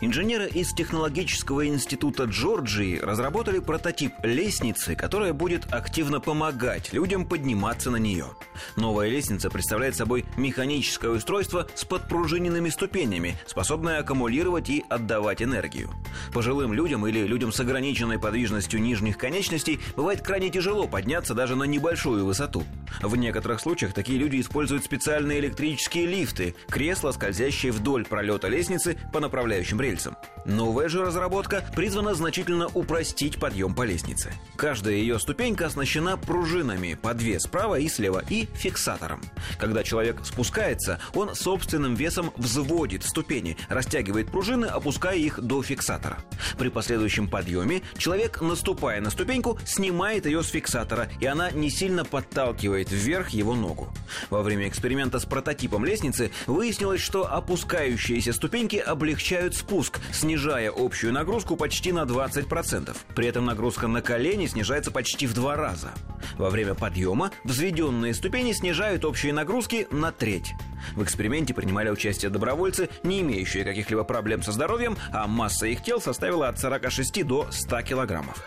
Инженеры из Технологического института Джорджии разработали прототип лестницы, которая будет активно помогать людям подниматься на нее. Новая лестница представляет собой механическое устройство с подпружиненными ступенями, способное аккумулировать и отдавать энергию. Пожилым людям или людям с ограниченной подвижностью нижних конечностей бывает крайне тяжело подняться даже на небольшую высоту. В некоторых случаях такие люди используют специальные электрические лифты, кресла, скользящие вдоль пролета лестницы по направляющим рельсам. Новая же разработка призвана значительно упростить подъем по лестнице. Каждая ее ступенька оснащена пружинами по две справа и слева и фиксатором. Когда человек спускается, он собственным весом взводит ступени, растягивает пружины, опуская их до фиксатора. При последующем подъеме человек, наступая на ступеньку, снимает ее с фиксатора, и она не сильно подталкивает вверх его ногу. Во время эксперимента с прототипом лестницы выяснилось, что опускающиеся ступеньки облегчают спуск, снижая общую нагрузку почти на 20%. При этом нагрузка на колени снижается почти в два раза. Во время подъема взведенные ступени снижают общие нагрузки на треть. В эксперименте принимали участие добровольцы, не имеющие каких-либо проблем со здоровьем, а масса их тел составила от 46 до 100 килограммов.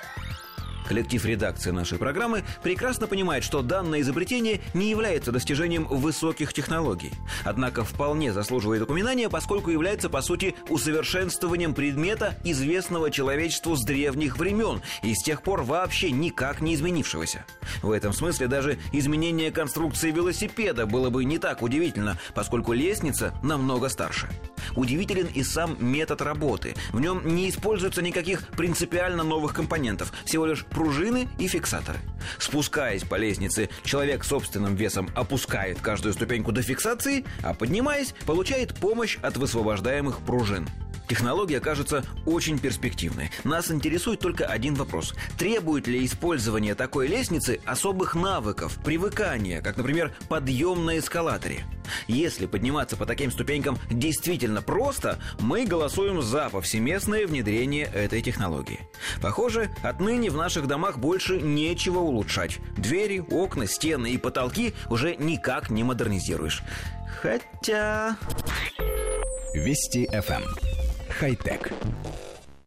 Коллектив редакции нашей программы прекрасно понимает, что данное изобретение не является достижением высоких технологий. Однако вполне заслуживает упоминания, поскольку является, по сути, усовершенствованием предмета, известного человечеству с древних времен и с тех пор вообще никак не изменившегося. В этом смысле даже изменение конструкции велосипеда было бы не так удивительно, поскольку лестница намного старше. Удивителен и сам метод работы. В нем не используется никаких принципиально новых компонентов, всего лишь пружины и фиксаторы. Спускаясь по лестнице, человек собственным весом опускает каждую ступеньку до фиксации, а поднимаясь, получает помощь от высвобождаемых пружин. Технология кажется очень перспективной. Нас интересует только один вопрос. Требует ли использование такой лестницы особых навыков, привыкания, как, например, подъем на эскалаторе? Если подниматься по таким ступенькам действительно просто, мы голосуем за повсеместное внедрение этой технологии. Похоже, отныне в наших домах больше нечего улучшать. Двери, окна, стены и потолки уже никак не модернизируешь. Хотя... Вести FM хай-тек.